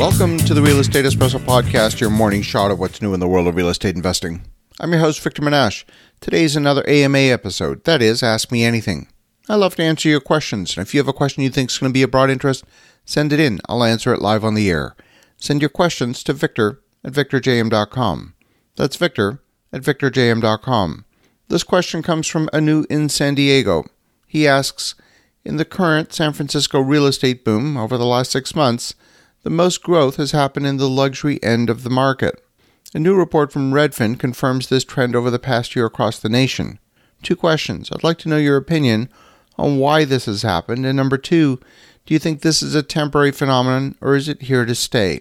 Welcome to the Real Estate Espresso Podcast, your morning shot of what's new in the world of real estate investing. I'm your host, Victor Menasce. Today's another AMA episode. That is, Ask Me Anything. I love to answer your questions, and if you have a question you think is going to be of broad interest, send it in. I'll answer it live on the air. Send your questions to victor at victorjm.com. That's victor at victorjm.com. This question comes from Anu in San Diego. He asks In the current San Francisco real estate boom over the last six months, the most growth has happened in the luxury end of the market. A new report from Redfin confirms this trend over the past year across the nation. Two questions. I'd like to know your opinion on why this has happened. And number two, do you think this is a temporary phenomenon or is it here to stay?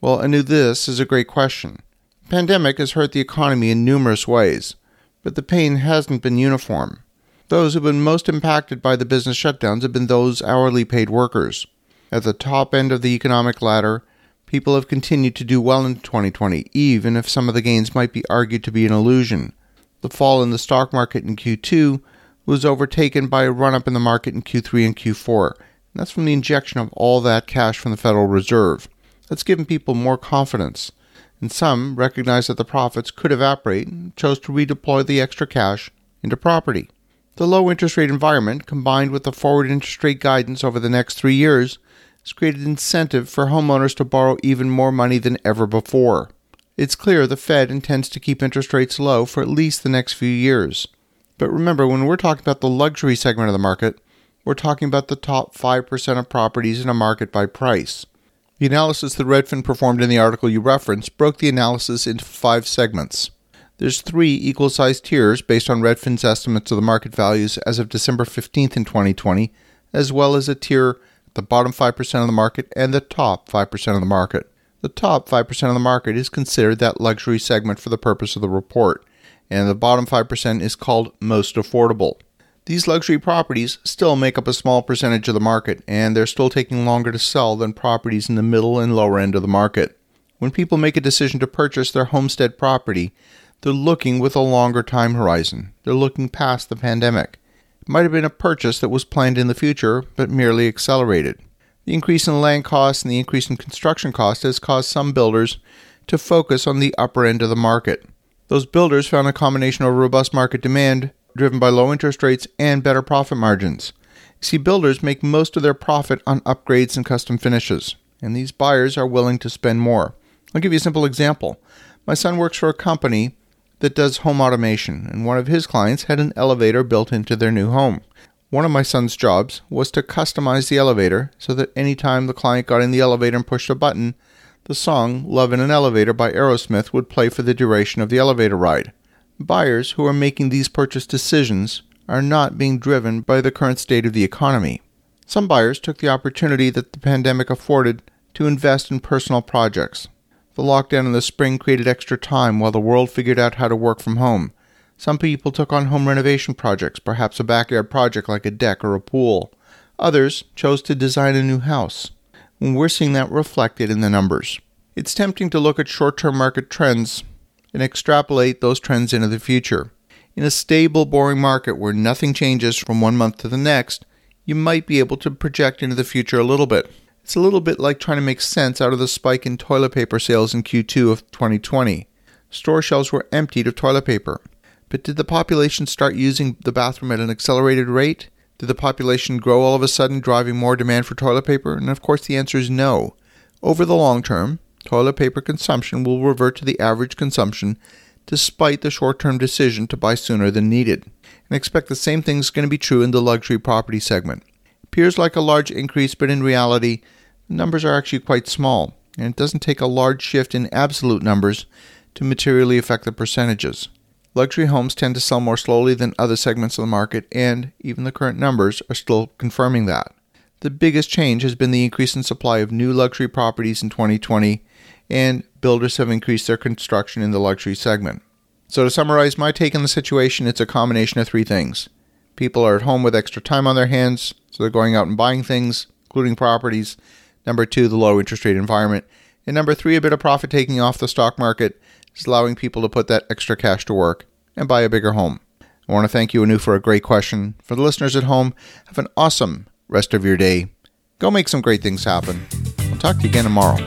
Well, Anu, this is a great question. The pandemic has hurt the economy in numerous ways but the pain hasn't been uniform. Those who've been most impacted by the business shutdowns have been those hourly paid workers. At the top end of the economic ladder, people have continued to do well in 2020, even if some of the gains might be argued to be an illusion. The fall in the stock market in Q2 was overtaken by a run up in the market in Q3 and Q4. And that's from the injection of all that cash from the Federal Reserve. That's given people more confidence and some recognized that the profits could evaporate and chose to redeploy the extra cash into property. The low interest rate environment, combined with the forward interest rate guidance over the next three years, has created incentive for homeowners to borrow even more money than ever before. It's clear the Fed intends to keep interest rates low for at least the next few years. But remember, when we're talking about the luxury segment of the market, we're talking about the top 5% of properties in a market by price. The analysis that Redfin performed in the article you referenced broke the analysis into five segments. There's three equal sized tiers based on Redfin's estimates of the market values as of December 15th in 2020, as well as a tier at the bottom 5% of the market and the top 5% of the market. The top 5% of the market is considered that luxury segment for the purpose of the report, and the bottom 5% is called most affordable. These luxury properties still make up a small percentage of the market, and they're still taking longer to sell than properties in the middle and lower end of the market. When people make a decision to purchase their homestead property, they're looking with a longer time horizon. They're looking past the pandemic. It might have been a purchase that was planned in the future, but merely accelerated. The increase in land costs and the increase in construction costs has caused some builders to focus on the upper end of the market. Those builders found a combination of robust market demand driven by low interest rates and better profit margins. See, builders make most of their profit on upgrades and custom finishes, and these buyers are willing to spend more. I'll give you a simple example. My son works for a company that does home automation, and one of his clients had an elevator built into their new home. One of my son's jobs was to customize the elevator so that anytime the client got in the elevator and pushed a button, the song Love in an Elevator by Aerosmith would play for the duration of the elevator ride. Buyers who are making these purchase decisions are not being driven by the current state of the economy. Some buyers took the opportunity that the pandemic afforded to invest in personal projects. The lockdown in the spring created extra time while the world figured out how to work from home. Some people took on home renovation projects, perhaps a backyard project like a deck or a pool. Others chose to design a new house. And we're seeing that reflected in the numbers. It's tempting to look at short term market trends and extrapolate those trends into the future. In a stable, boring market where nothing changes from one month to the next, you might be able to project into the future a little bit. It's a little bit like trying to make sense out of the spike in toilet paper sales in Q2 of 2020. Store shelves were emptied of toilet paper. But did the population start using the bathroom at an accelerated rate? Did the population grow all of a sudden, driving more demand for toilet paper? And of course, the answer is no. Over the long term, toilet paper consumption will revert to the average consumption despite the short term decision to buy sooner than needed. And expect the same thing is going to be true in the luxury property segment. Appears like a large increase, but in reality, numbers are actually quite small, and it doesn't take a large shift in absolute numbers to materially affect the percentages. Luxury homes tend to sell more slowly than other segments of the market, and even the current numbers are still confirming that. The biggest change has been the increase in supply of new luxury properties in 2020 and builders have increased their construction in the luxury segment. So, to summarize my take on the situation, it's a combination of three things. People are at home with extra time on their hands, so they're going out and buying things, including properties. Number two, the low interest rate environment. And number three, a bit of profit taking off the stock market is allowing people to put that extra cash to work and buy a bigger home. I want to thank you, Anu, for a great question. For the listeners at home, have an awesome rest of your day. Go make some great things happen. I'll talk to you again tomorrow.